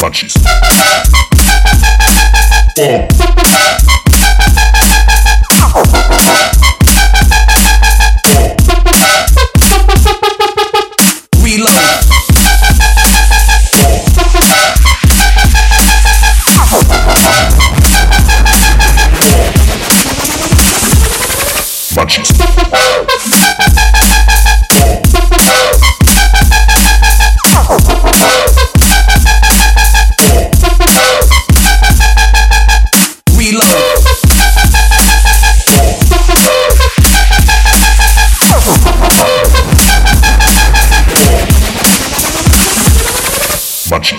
Bunchies. Oh. Matches.